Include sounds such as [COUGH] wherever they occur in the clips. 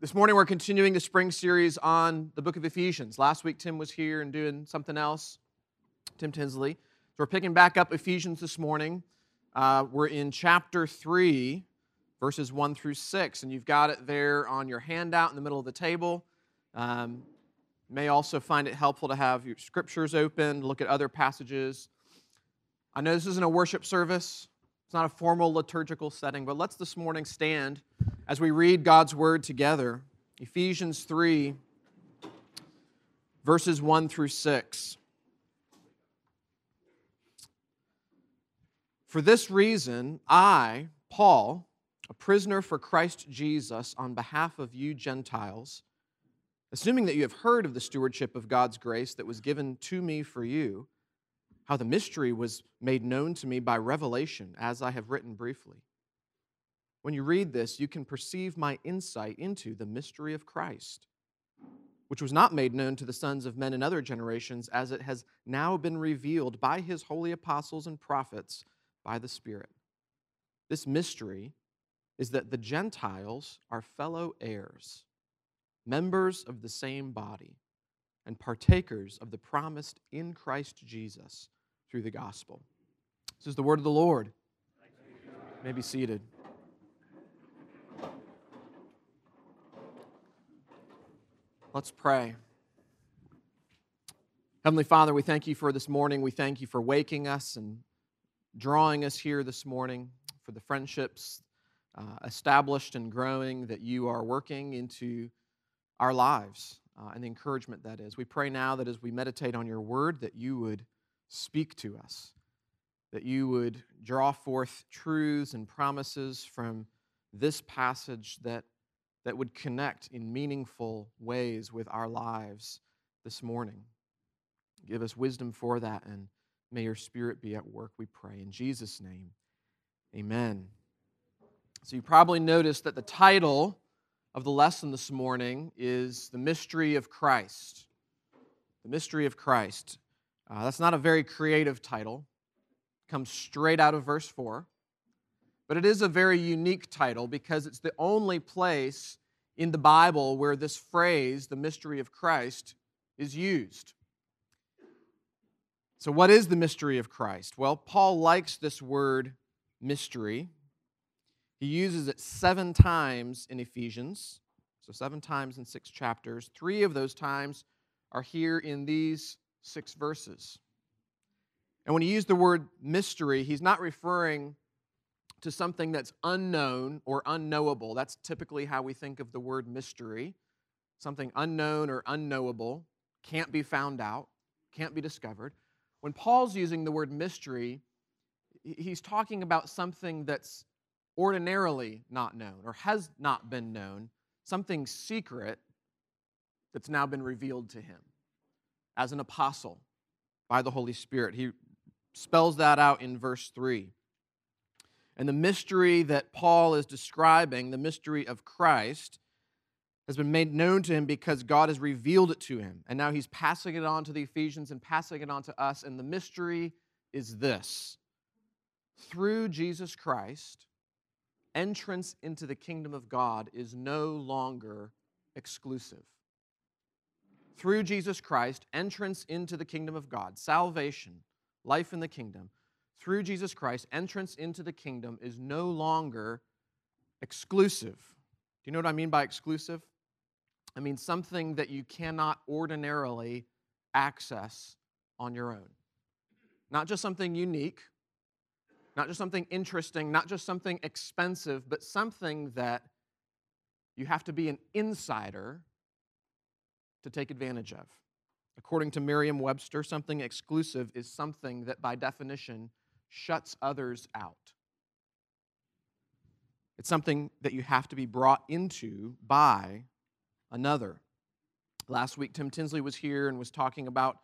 This morning, we're continuing the spring series on the book of Ephesians. Last week, Tim was here and doing something else, Tim Tinsley. So, we're picking back up Ephesians this morning. Uh, we're in chapter 3, verses 1 through 6, and you've got it there on your handout in the middle of the table. Um, may also find it helpful to have your scriptures open, look at other passages. I know this isn't a worship service, it's not a formal liturgical setting, but let's this morning stand as we read God's word together. Ephesians 3, verses 1 through 6. For this reason, I, Paul, a prisoner for Christ Jesus, on behalf of you Gentiles, assuming that you have heard of the stewardship of God's grace that was given to me for you, how the mystery was made known to me by revelation, as I have written briefly. When you read this, you can perceive my insight into the mystery of Christ, which was not made known to the sons of men in other generations, as it has now been revealed by his holy apostles and prophets by the Spirit. This mystery is that the Gentiles are fellow heirs, members of the same body, and partakers of the promised in Christ Jesus through the gospel. This is the word of the Lord. You may be seated. Let's pray. Heavenly Father, we thank you for this morning. We thank you for waking us and drawing us here this morning, for the friendships uh, established and growing that you are working into our lives uh, and the encouragement that is. We pray now that as we meditate on your word, that you would speak to us, that you would draw forth truths and promises from this passage that, that would connect in meaningful ways with our lives this morning. Give us wisdom for that, and may your spirit be at work, we pray. In Jesus' name, amen. So, you probably noticed that the title of the lesson this morning is The Mystery of Christ. The Mystery of Christ. Uh, that's not a very creative title, it comes straight out of verse 4. But it is a very unique title because it's the only place in the Bible where this phrase, the mystery of Christ, is used. So, what is the mystery of Christ? Well, Paul likes this word mystery. He uses it seven times in Ephesians, so seven times in six chapters. Three of those times are here in these six verses. And when he used the word mystery, he's not referring to something that's unknown or unknowable. That's typically how we think of the word mystery something unknown or unknowable, can't be found out, can't be discovered. When Paul's using the word mystery, he's talking about something that's ordinarily not known or has not been known, something secret that's now been revealed to him as an apostle by the Holy Spirit. He spells that out in verse 3. And the mystery that Paul is describing, the mystery of Christ, has been made known to him because God has revealed it to him. And now he's passing it on to the Ephesians and passing it on to us. And the mystery is this through Jesus Christ, entrance into the kingdom of God is no longer exclusive through Jesus Christ, entrance into the kingdom of God, salvation, life in the kingdom, through Jesus Christ, entrance into the kingdom is no longer exclusive. Do you know what I mean by exclusive? I mean something that you cannot ordinarily access on your own. Not just something unique, not just something interesting, not just something expensive, but something that you have to be an insider to take advantage of. According to Merriam Webster, something exclusive is something that by definition shuts others out. It's something that you have to be brought into by another. Last week, Tim Tinsley was here and was talking about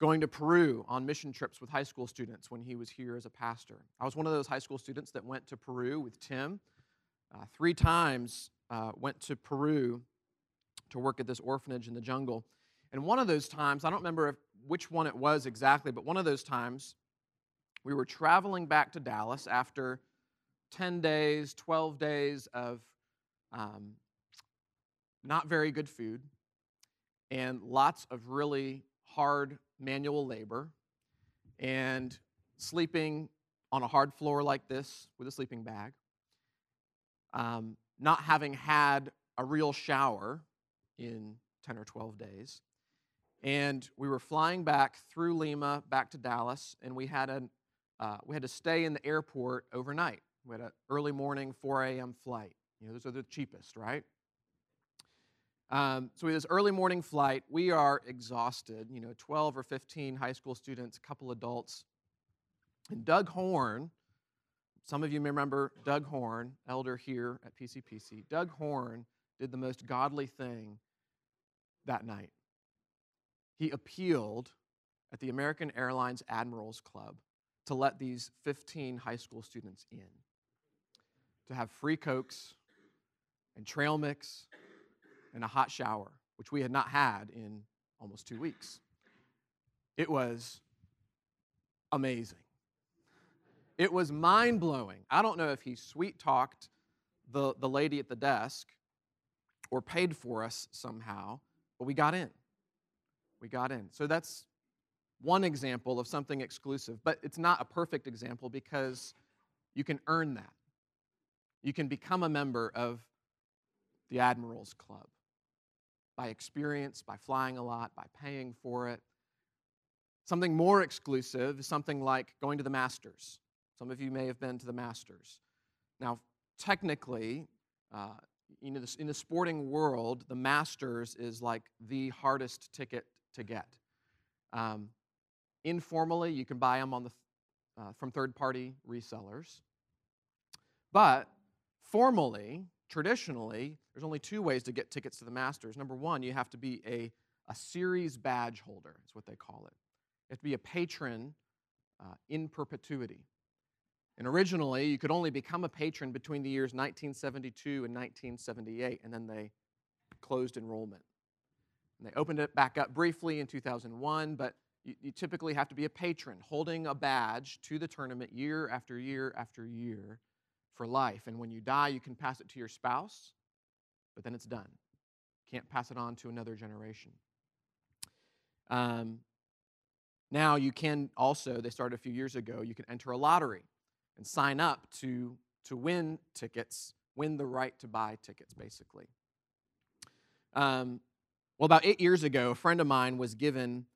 going to Peru on mission trips with high school students when he was here as a pastor. I was one of those high school students that went to Peru with Tim. Uh, three times uh, went to Peru to work at this orphanage in the jungle. And one of those times, I don't remember if, which one it was exactly, but one of those times, we were traveling back to Dallas after 10 days, 12 days of um, not very good food, and lots of really hard manual labor, and sleeping on a hard floor like this with a sleeping bag, um, not having had a real shower in 10 or 12 days. And we were flying back through Lima back to Dallas, and we had, an, uh, we had to stay in the airport overnight. We had an early morning, 4 a.m. flight. You know, those are the cheapest, right? Um, so we had this early morning flight. We are exhausted, you know, 12 or 15 high school students, a couple adults. And Doug Horn, some of you may remember Doug Horn, elder here at PCPC. Doug Horn did the most godly thing that night. He appealed at the American Airlines Admirals Club to let these 15 high school students in, to have free Cokes and trail mix and a hot shower, which we had not had in almost two weeks. It was amazing. It was mind blowing. I don't know if he sweet talked the, the lady at the desk or paid for us somehow, but we got in. We got in. So that's one example of something exclusive, but it's not a perfect example because you can earn that. You can become a member of the Admirals Club by experience, by flying a lot, by paying for it. Something more exclusive is something like going to the Masters. Some of you may have been to the Masters. Now, technically, uh, in the sporting world, the Masters is like the hardest ticket to get. Um, informally, you can buy them on the, uh, from third party resellers. But formally, traditionally, there's only two ways to get tickets to the Masters. Number one, you have to be a, a series badge holder, is what they call it. You have to be a patron uh, in perpetuity. And originally, you could only become a patron between the years 1972 and 1978, and then they closed enrollment. And they opened it back up briefly in 2001, but you, you, typically have to be a patron holding a badge to the tournament year after year after year for life. And when you die, you can pass it to your spouse, but then it's done. Can't pass it on to another generation. Um, now, you can also, they started a few years ago, you can enter a lottery and sign up to, to win tickets, win the right to buy tickets, basically. Um, well, about eight years ago, a friend of mine was given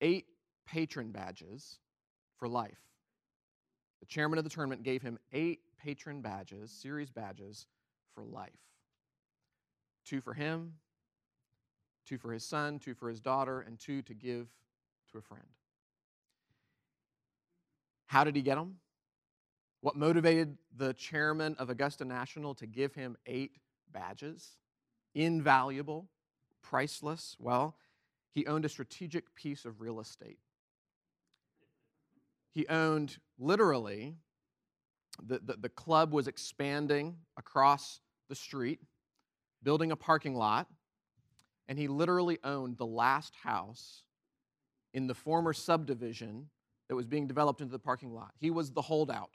eight patron badges for life. The chairman of the tournament gave him eight patron badges, series badges for life. Two for him, two for his son, two for his daughter, and two to give to a friend. How did he get them? What motivated the chairman of Augusta National to give him eight badges? Invaluable, priceless. Well, he owned a strategic piece of real estate. He owned literally the, the, the club was expanding across the street, building a parking lot, and he literally owned the last house in the former subdivision that was being developed into the parking lot. He was the holdout.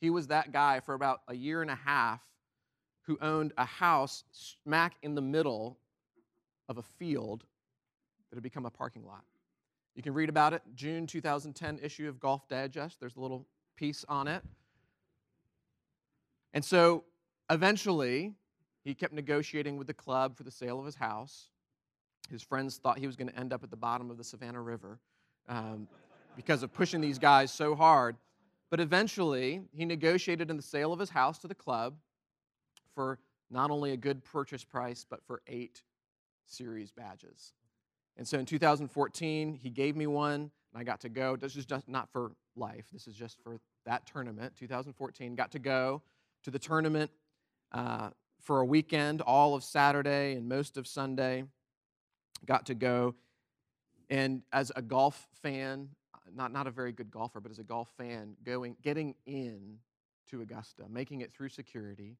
He was that guy for about a year and a half who owned a house smack in the middle of a field that had become a parking lot. You can read about it, June 2010 issue of Golf Digest. There's a little piece on it. And so eventually, he kept negotiating with the club for the sale of his house. His friends thought he was going to end up at the bottom of the Savannah River um, because of pushing these guys so hard. But eventually, he negotiated in the sale of his house to the club for not only a good purchase price, but for eight series badges. And so in 2014, he gave me one, and I got to go. This is just not for life, this is just for that tournament. 2014, got to go to the tournament uh, for a weekend, all of Saturday and most of Sunday. Got to go. And as a golf fan, not, not a very good golfer, but as a golf fan, going, getting in to Augusta, making it through security,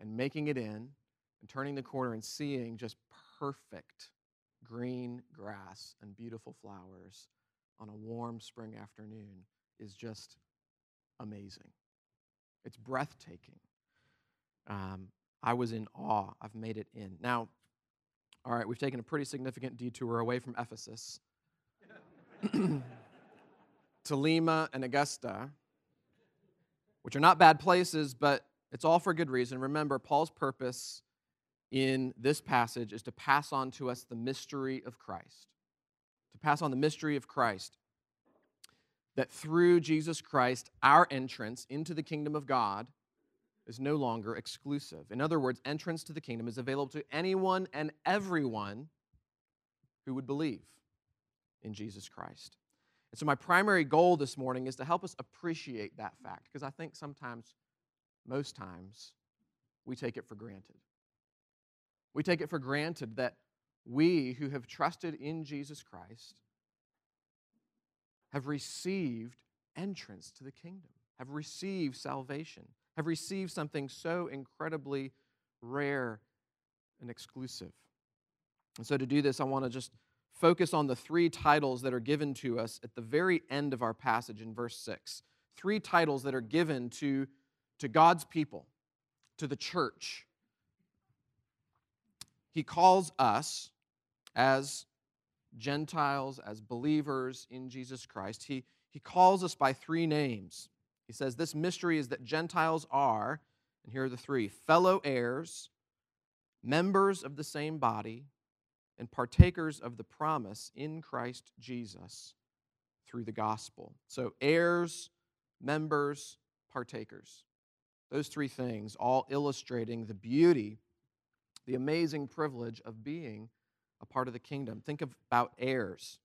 and making it in, and turning the corner and seeing just perfect green grass and beautiful flowers on a warm spring afternoon is just amazing. It's breathtaking. Um, I was in awe. I've made it in. Now, All right, we've taken a pretty significant detour away from Ephesus [CLEARS THROAT] to Lima and Augusta, which are not bad places, but it's all for good reason. Remember, Paul's purpose in this passage is to pass on to us the mystery of Christ. To pass on the mystery of Christ. That through Jesus Christ, our entrance into the kingdom of God is no longer exclusive. In other words, entrance to the kingdom is available to anyone and everyone who would believe in Jesus Christ. And so, my primary goal this morning is to help us appreciate that fact because I think sometimes, most times, we take it for granted. We take it for granted that we who have trusted in Jesus Christ have received entrance to the kingdom, have received salvation, have received something so incredibly rare and exclusive. And so, to do this, I want to just focus on the three titles that are given to us at the very end of our passage in verse 6. Three titles that are given to, to God's people, to the church. He calls us as Gentiles, as believers in Jesus Christ. He, he calls us by three names. He says, This mystery is that Gentiles are, and here are the three fellow heirs, members of the same body, and partakers of the promise in Christ Jesus through the gospel. So, heirs, members, partakers. Those three things, all illustrating the beauty, the amazing privilege of being a part of the kingdom. Think about heirs.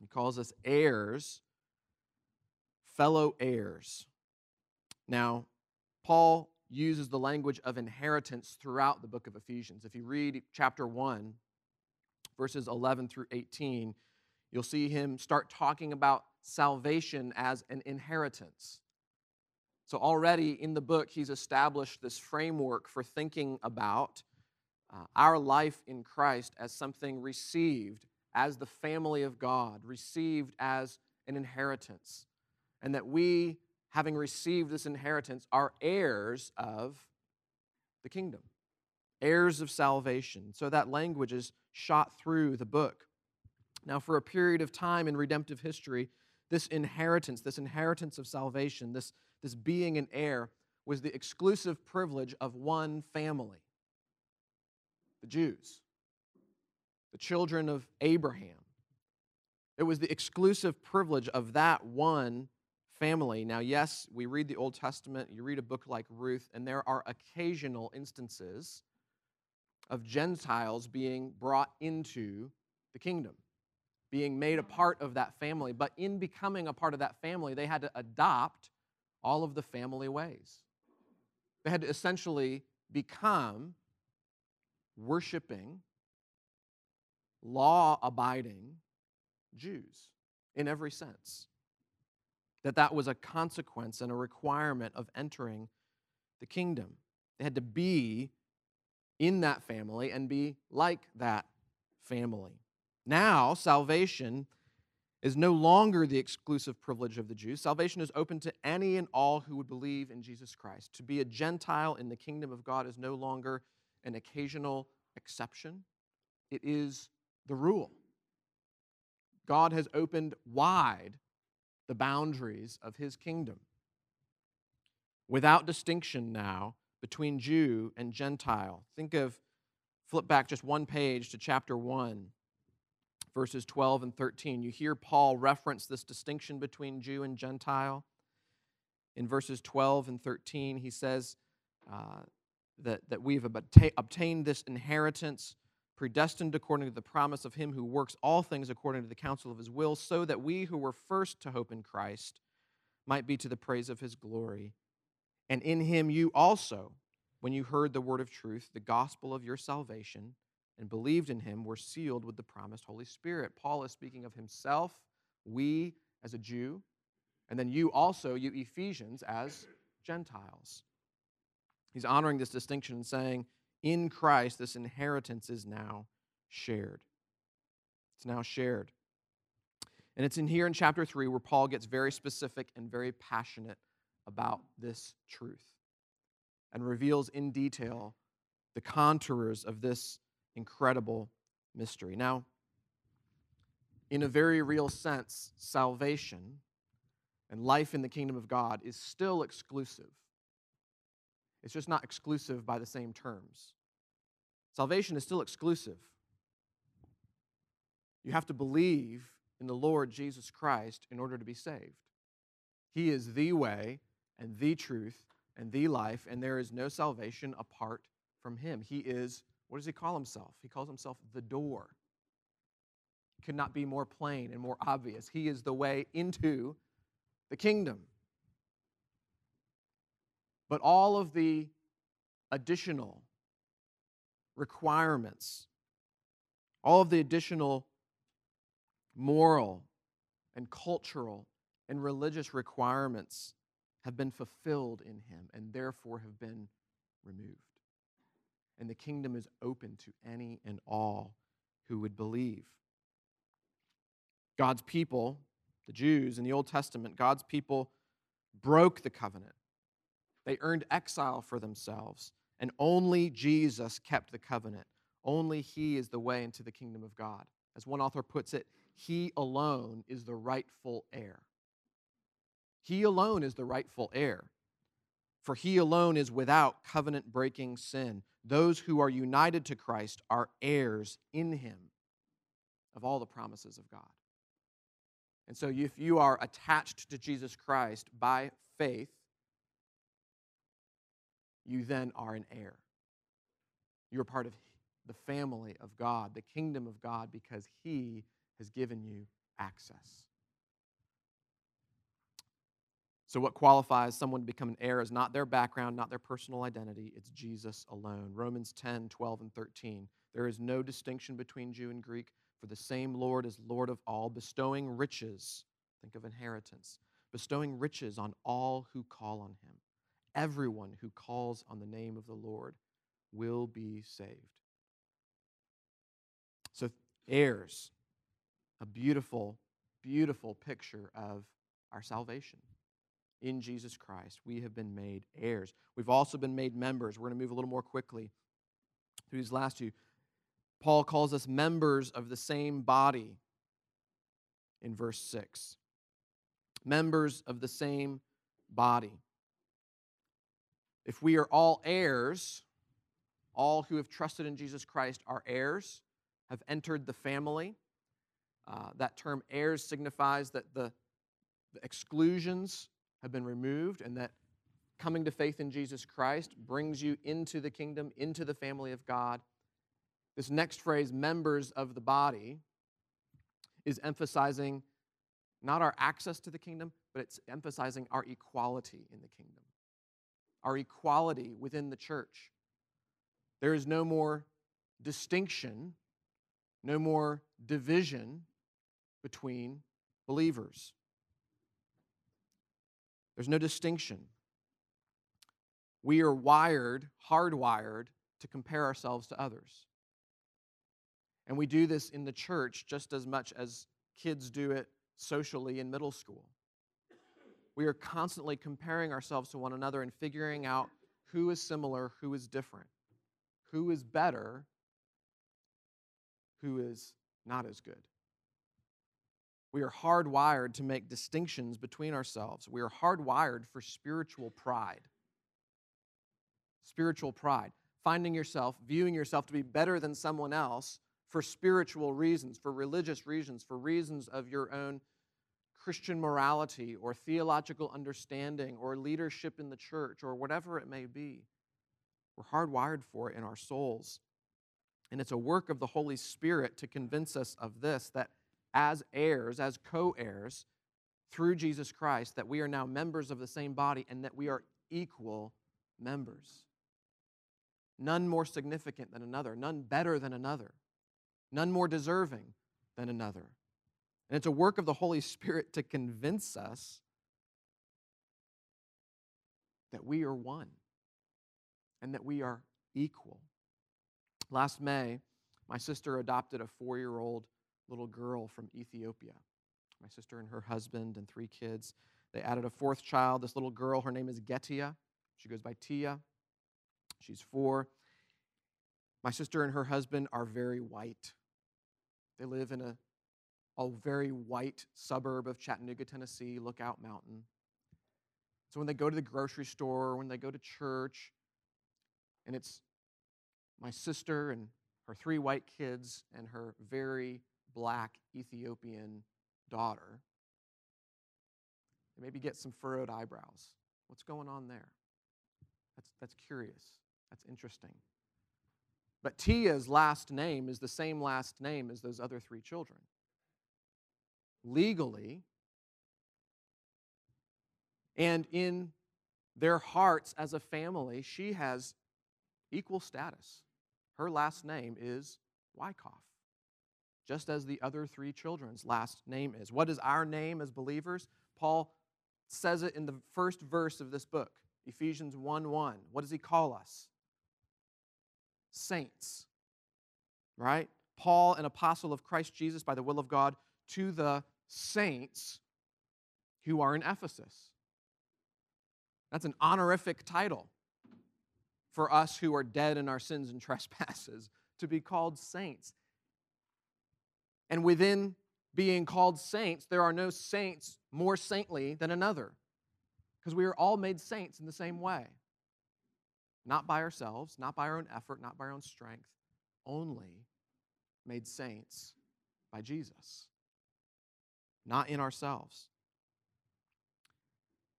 He calls us heirs fellow heirs. Now, Paul uses the language of inheritance throughout the book of Ephesians. If you read chapter 1, verses 11 through 18, you'll see him start talking about salvation as an inheritance. So, already in the book, he's established this framework for thinking about uh, our life in Christ as something received as the family of God, received as an inheritance and that we, having received this inheritance, are heirs of the kingdom, heirs of salvation. So that language is shot through the book. Now, for a period of time in redemptive history, this inheritance, this inheritance of salvation, this, this being an heir, was the exclusive privilege of one family the Jews, the children of Abraham. It was the exclusive privilege of that one family. Now, yes, we read the Old Testament, you read a book like Ruth, and there are occasional instances of Gentiles being brought into the kingdom, being made a part of that family. But in becoming a part of that family, they had to adopt all of the family ways. They had to essentially become worshiping, law abiding Jews in every sense that that was a consequence and a requirement of entering the kingdom. They had to be in that family and be like that family. Now, salvation is no longer the exclusive privilege of the Jews. Salvation is open to any and all who would believe in Jesus Christ. To be a Gentile in the kingdom of God is no longer an occasional exception, it is the rule. God has opened wide the boundaries of his kingdom. Without distinction now between Jew and Gentile. Think of, flip back just one page to chapter 1, verses 12 and 13. You hear Paul reference this distinction between Jew and Gentile. In verses 12 and 13, he says uh, that, that we've obtained this inheritance predestined according to the promise of him who works all things according to the counsel of his will, so that we who were first to hope in Christ might be to the praise of his glory. And in him you also, when you heard the word of truth, the gospel of your salvation, and believed in him, were sealed with the promised Holy Spirit. Paul is speaking of himself, we as a Jew, and then you also, you Ephesians, as Gentiles. He's honoring this distinction and saying, in Christ, this inheritance is now shared. It's now shared. And it's in here in chapter 3 where Paul gets very specific and very passionate about this truth and reveals in detail the contours of this incredible mystery. Now, in a very real sense, salvation and life in the kingdom of God is still exclusive. It's just not exclusive by the same terms. Salvation is still exclusive. You have to believe in the Lord Jesus Christ in order to be saved. He is the way and the truth and the life, and there is no salvation apart from Him. He is, what does He call Himself? He calls Himself the door. Could not be more plain and more obvious. He is the way into the kingdom. But all of the additional requirements, all of the additional moral and cultural and religious requirements have been fulfilled in him and therefore have been removed. And the kingdom is open to any and all who would believe. God's people, the Jews in the Old Testament, God's people broke the covenant. They earned exile for themselves, and only Jesus kept the covenant. Only He is the way into the kingdom of God. As one author puts it, He alone is the rightful heir. He alone is the rightful heir. For He alone is without covenant breaking sin. Those who are united to Christ are heirs in Him of all the promises of God. And so, if you are attached to Jesus Christ by faith, you then are an heir. You're part of the family of God, the kingdom of God, because He has given you access. So, what qualifies someone to become an heir is not their background, not their personal identity, it's Jesus alone. Romans 10, 12, and 13. There is no distinction between Jew and Greek, for the same Lord is Lord of all, bestowing riches. Think of inheritance. Bestowing riches on all who call on him. Everyone who calls on the name of the Lord will be saved. So, heirs, a beautiful, beautiful picture of our salvation. In Jesus Christ, we have been made heirs. We've also been made members. We're going to move a little more quickly through these last two. Paul calls us members of the same body in verse 6. Members of the same body. If we are all heirs, all who have trusted in Jesus Christ are heirs, have entered the family. Uh, that term heirs signifies that the, the exclusions have been removed and that coming to faith in Jesus Christ brings you into the kingdom, into the family of God. This next phrase, members of the body, is emphasizing not our access to the kingdom, but it's emphasizing our equality in the kingdom our equality within the church. There is no more distinction, no more division between believers. There's no distinction. We are wired, hardwired, to compare ourselves to others. And we do this in the church just as much as kids do it socially in middle school we are constantly comparing ourselves to one another and figuring out who is similar, who is different, who is better, who is not as good. We are hardwired to make distinctions between ourselves. We are hardwired for spiritual pride. Spiritual pride. Finding yourself, viewing yourself to be better than someone else for spiritual reasons, for religious reasons, for reasons of your own Christian morality or theological understanding or leadership in the church or whatever it may be. We're hardwired for it in our souls. And it's a work of the Holy Spirit to convince us of this that as heirs, as co heirs, through Jesus Christ, that we are now members of the same body and that we are equal members. None more significant than another, none better than another, none more deserving than another. And it's a work of the Holy Spirit to convince us that we are one and that we are equal. Last May, my sister adopted a four year old little girl from Ethiopia. My sister and her husband and three kids. They added a fourth child, this little girl. Her name is Getia. She goes by Tia. She's four. My sister and her husband are very white. They live in a, a very white suburb of Chattanooga, Tennessee, Lookout Mountain. So when they go to the grocery store, when they go to church, and it's my sister and her three white kids and her very black Ethiopian daughter, they maybe get some furrowed eyebrows. What's going on there? That's, that's curious. That's interesting. But Tia's last name is the same last name as those other three children. Legally, and in their hearts as a family, she has equal status. Her last name is Wyckoff, just as the other three children's last name is. What is our name as believers? Paul says it in the first verse of this book, Ephesians 1 1. What does he call us? Saints, right? Paul, an apostle of Christ Jesus by the will of God, to the saints who are in Ephesus. That's an honorific title for us who are dead in our sins and [LAUGHS] trespasses to be called saints. And within being called saints, there are no saints more saintly than another because we are all made saints in the same way. Not by ourselves, not by our own effort, not by our own strength, only made saints by Jesus, not in ourselves.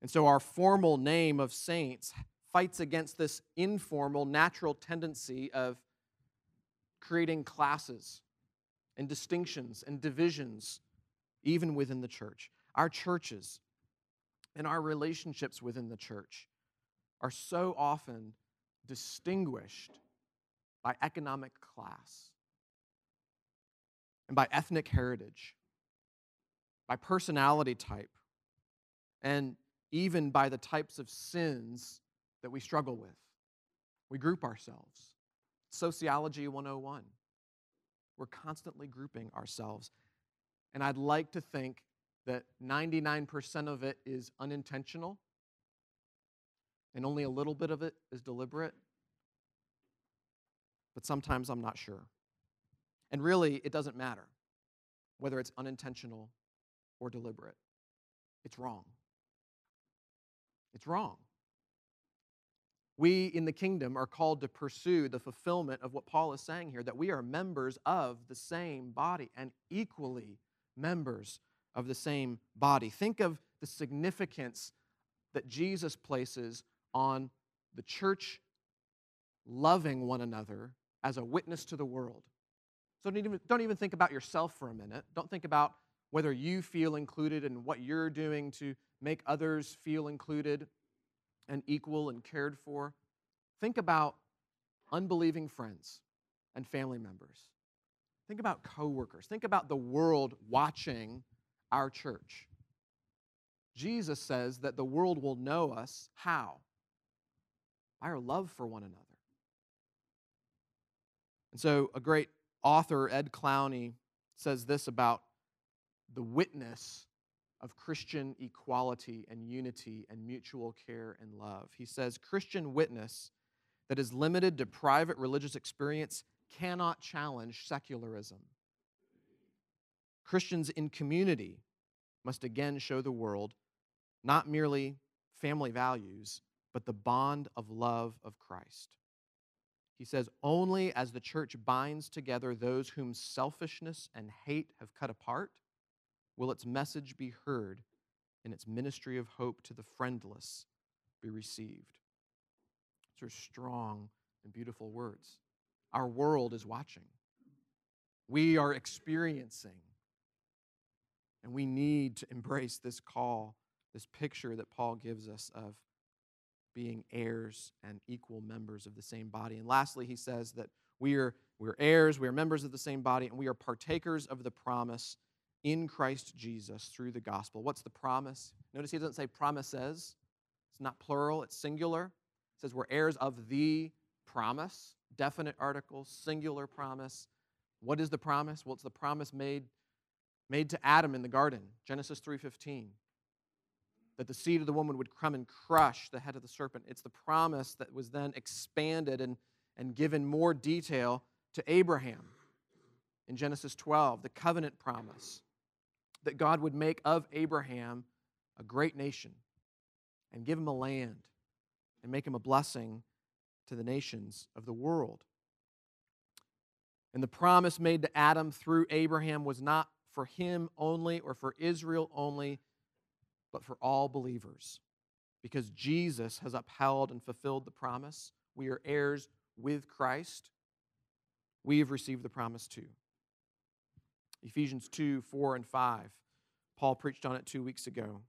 And so our formal name of saints fights against this informal, natural tendency of creating classes and distinctions and divisions, even within the church. Our churches and our relationships within the church are so often distinguished by economic class and by ethnic heritage, by personality type, and even by the types of sins that we struggle with. We group ourselves. Sociology 101. We're constantly grouping ourselves. And I'd like to think that 99% of it is unintentional and only a little bit of it is deliberate. But sometimes I'm not sure. And really, it doesn't matter whether it's unintentional or deliberate. It's wrong. It's wrong. We in the kingdom are called to pursue the fulfillment of what Paul is saying here that we are members of the same body and equally members of the same body. Think of the significance that Jesus places on the church loving one another as a witness to the world. So don't even, don't even think about yourself for a minute. Don't think about whether you feel included and what you're doing to make others feel included and equal and cared for. Think about unbelieving friends and family members. Think about coworkers. Think about the world watching our church. Jesus says that the world will know us how? By our love for one another. And so, a great author, Ed Clowney, says this about the witness of Christian equality and unity and mutual care and love. He says Christian witness that is limited to private religious experience cannot challenge secularism. Christians in community must again show the world not merely family values, but the bond of love of Christ. He says, Only as the church binds together those whom selfishness and hate have cut apart will its message be heard and its ministry of hope to the friendless be received. These are strong and beautiful words. Our world is watching. We are experiencing. And we need to embrace this call, this picture that Paul gives us of being heirs and equal members of the same body. And lastly, he says that we are, we're heirs, we are members of the same body, and we are partakers of the promise in Christ Jesus through the gospel. What's the promise? Notice he doesn't say promises. It's not plural, it's singular. It says we're heirs of the promise, definite article, singular promise. What is the promise? Well, it's the promise made, made to Adam in the garden, Genesis 3:15. That the seed of the woman would come and crush the head of the serpent. It's the promise that was then expanded and, and given more detail to Abraham in Genesis 12, the covenant promise that God would make of Abraham a great nation and give him a land and make him a blessing to the nations of the world. And the promise made to Adam through Abraham was not for him only or for Israel only, but for all believers. Because Jesus has upheld and fulfilled the promise. We are heirs with Christ. We have received the promise too. Ephesians 2 4 and 5. Paul preached on it two weeks ago.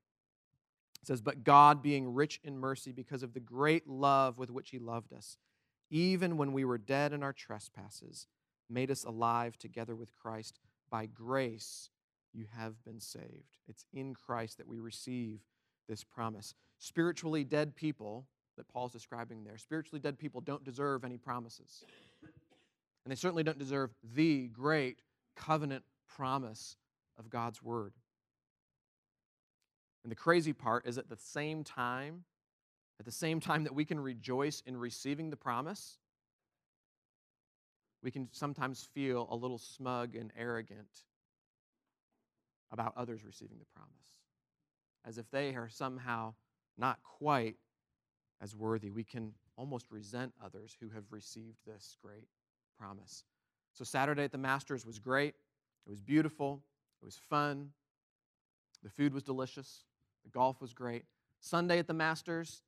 It says, But God, being rich in mercy because of the great love with which He loved us, even when we were dead in our trespasses, made us alive together with Christ. By grace you have been saved. It's in Christ that we receive this promise. Spiritually dead people that Paul's describing there, spiritually dead people don't deserve any promises. And they certainly don't deserve the great covenant promise of God's word. And the crazy part is at the same time, at the same time that we can rejoice in receiving the promise, we can sometimes feel a little smug and arrogant about others receiving the promise, as if they are somehow not quite as worthy. We can almost resent others who have received this great promise. So, Saturday at the Masters was great. It was beautiful. It was fun. The food was delicious. The golf was great. Sunday at the Masters,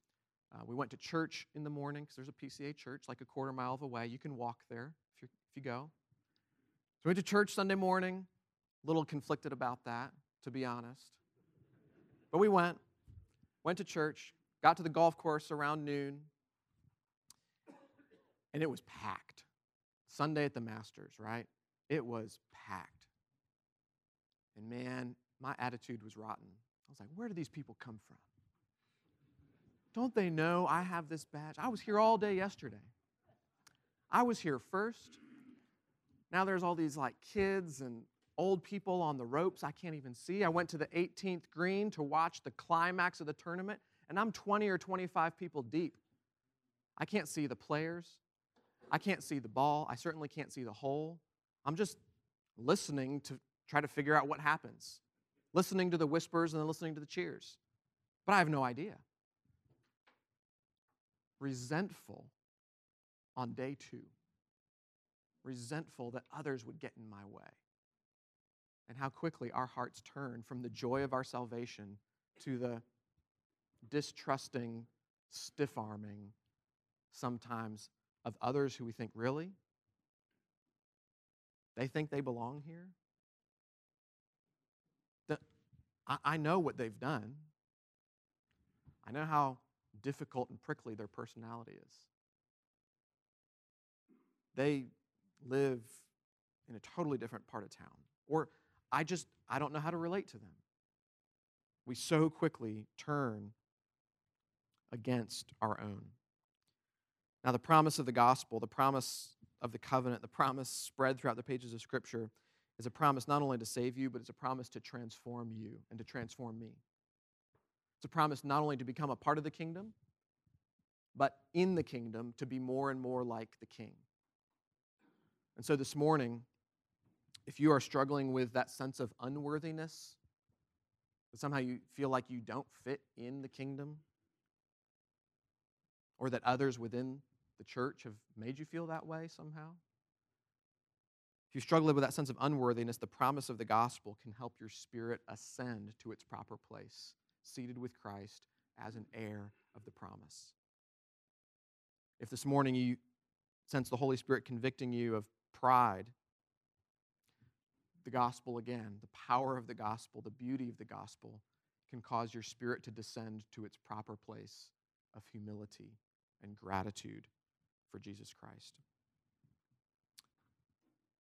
uh, we went to church in the morning because there's a PCA church like a quarter mile away. You can walk there if, you if you go. So we went to church Sunday morning. A little conflicted about that, to be honest. But we went, went to church, got to the golf course around noon, and it was packed. Sunday at the Masters, right? It was packed. And man, my attitude was rotten. I was like, where do these people come from? Don't they know I have this badge? I was here all day yesterday. I was here first. Now there's all these like kids and old people on the ropes I can't even see. I went to the 18th green to watch the climax of the tournament, and I'm 20 or 25 people deep. I can't see the players. I can't see the ball. I certainly can't see the hole. I'm just listening to try to figure out what happens, listening to the whispers and then listening to the cheers. But I have no idea. Resentful on day two, resentful that others would get in my way. And how quickly our hearts turn from the joy of our salvation to the distrusting, stiff arming, sometimes of others who we think, really? They think they belong here? I, I know what they've done. I know how difficult and prickly their personality is. They live in a totally different part of town. Or I just, I don't know how to relate to them. We so quickly turn against our own. Now, the promise of the gospel, the promise of the covenant, the promise spread throughout the pages of Scripture is a promise not only to save you, but it's a promise to transform you and to transform me. It's a promise not only to become a part of the kingdom, but in the kingdom to be more and more like the king. And so this morning, if you are struggling with that sense of unworthiness, that somehow you feel like you don't fit in the kingdom, or that others within the church have made you feel that way somehow, you struggle with that sense of unworthiness, the promise of the gospel can help your spirit ascend to its proper place, seated with Christ as an heir of the promise. If this morning you sense the Holy Spirit convicting you of pride, the gospel again, the power of the gospel, the beauty of the gospel can cause your spirit to descend to its proper place of humility and gratitude for Jesus Christ.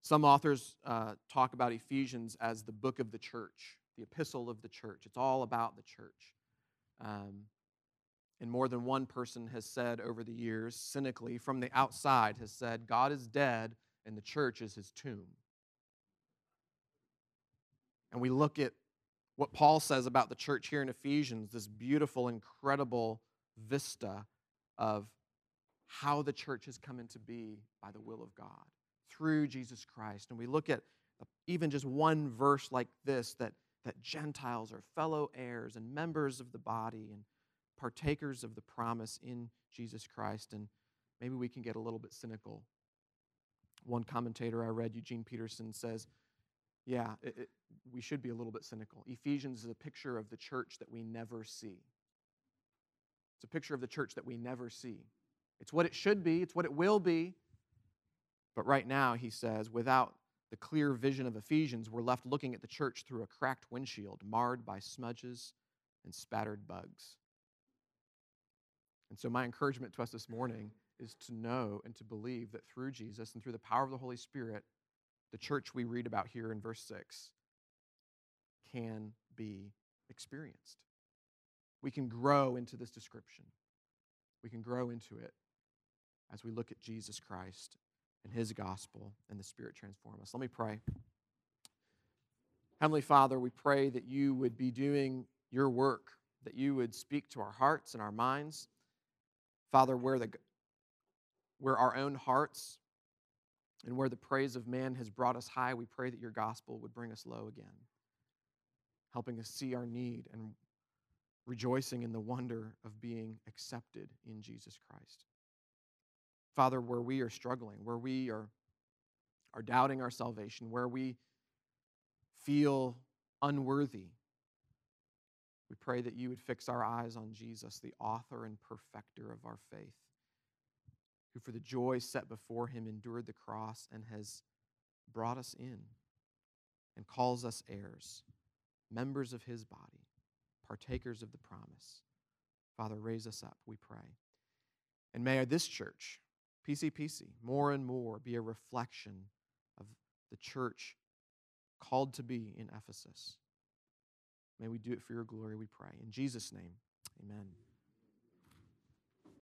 Some authors uh, talk about Ephesians as the book of the church, the epistle of the church. It's all about the church. Um, and more than one person has said over the years, cynically, from the outside, has said, God is dead and the church is his tomb. And we look at what Paul says about the church here in Ephesians, this beautiful, incredible vista of how the church has come into be by the will of God through Jesus Christ. And we look at uh, even just one verse like this that, that Gentiles are fellow heirs and members of the body and partakers of the promise in Jesus Christ. And maybe we can get a little bit cynical. One commentator I read, Eugene Peterson, says, Yeah, it, it, we should be a little bit cynical. Ephesians is a picture of the church that we never see. It's a picture of the church that we never see. It's what it should be, it's what it will be. But right now, he says, without the clear vision of Ephesians, we're left looking at the church through a cracked windshield, marred by smudges and spattered bugs. And so, my encouragement to us this morning is to know and to believe that through Jesus and through the power of the Holy Spirit, the church we read about here in verse 6 can be experienced. We can grow into this description. We can grow into it as we look at Jesus Christ and his gospel and the Spirit transform us. Let me pray. Heavenly Father, we pray that you would be doing your work, that you would speak to our hearts and our minds. Father, where, the, where our own hearts and where the praise of man has brought us high, we pray that your gospel would bring us low again, helping us see our need and rejoicing in the wonder of being accepted in Jesus Christ. Father, where we are struggling, where we are, are doubting our salvation, where we feel unworthy, we pray that you would fix our eyes on Jesus, the author and perfecter of our faith, who for the joy set before him endured the cross and has brought us in and calls us heirs, members of his body, partakers of the promise. Father, raise us up, we pray. And may this church, PCPC, more and more be a reflection of the church called to be in Ephesus. May we do it for your glory, we pray. In Jesus' name, amen.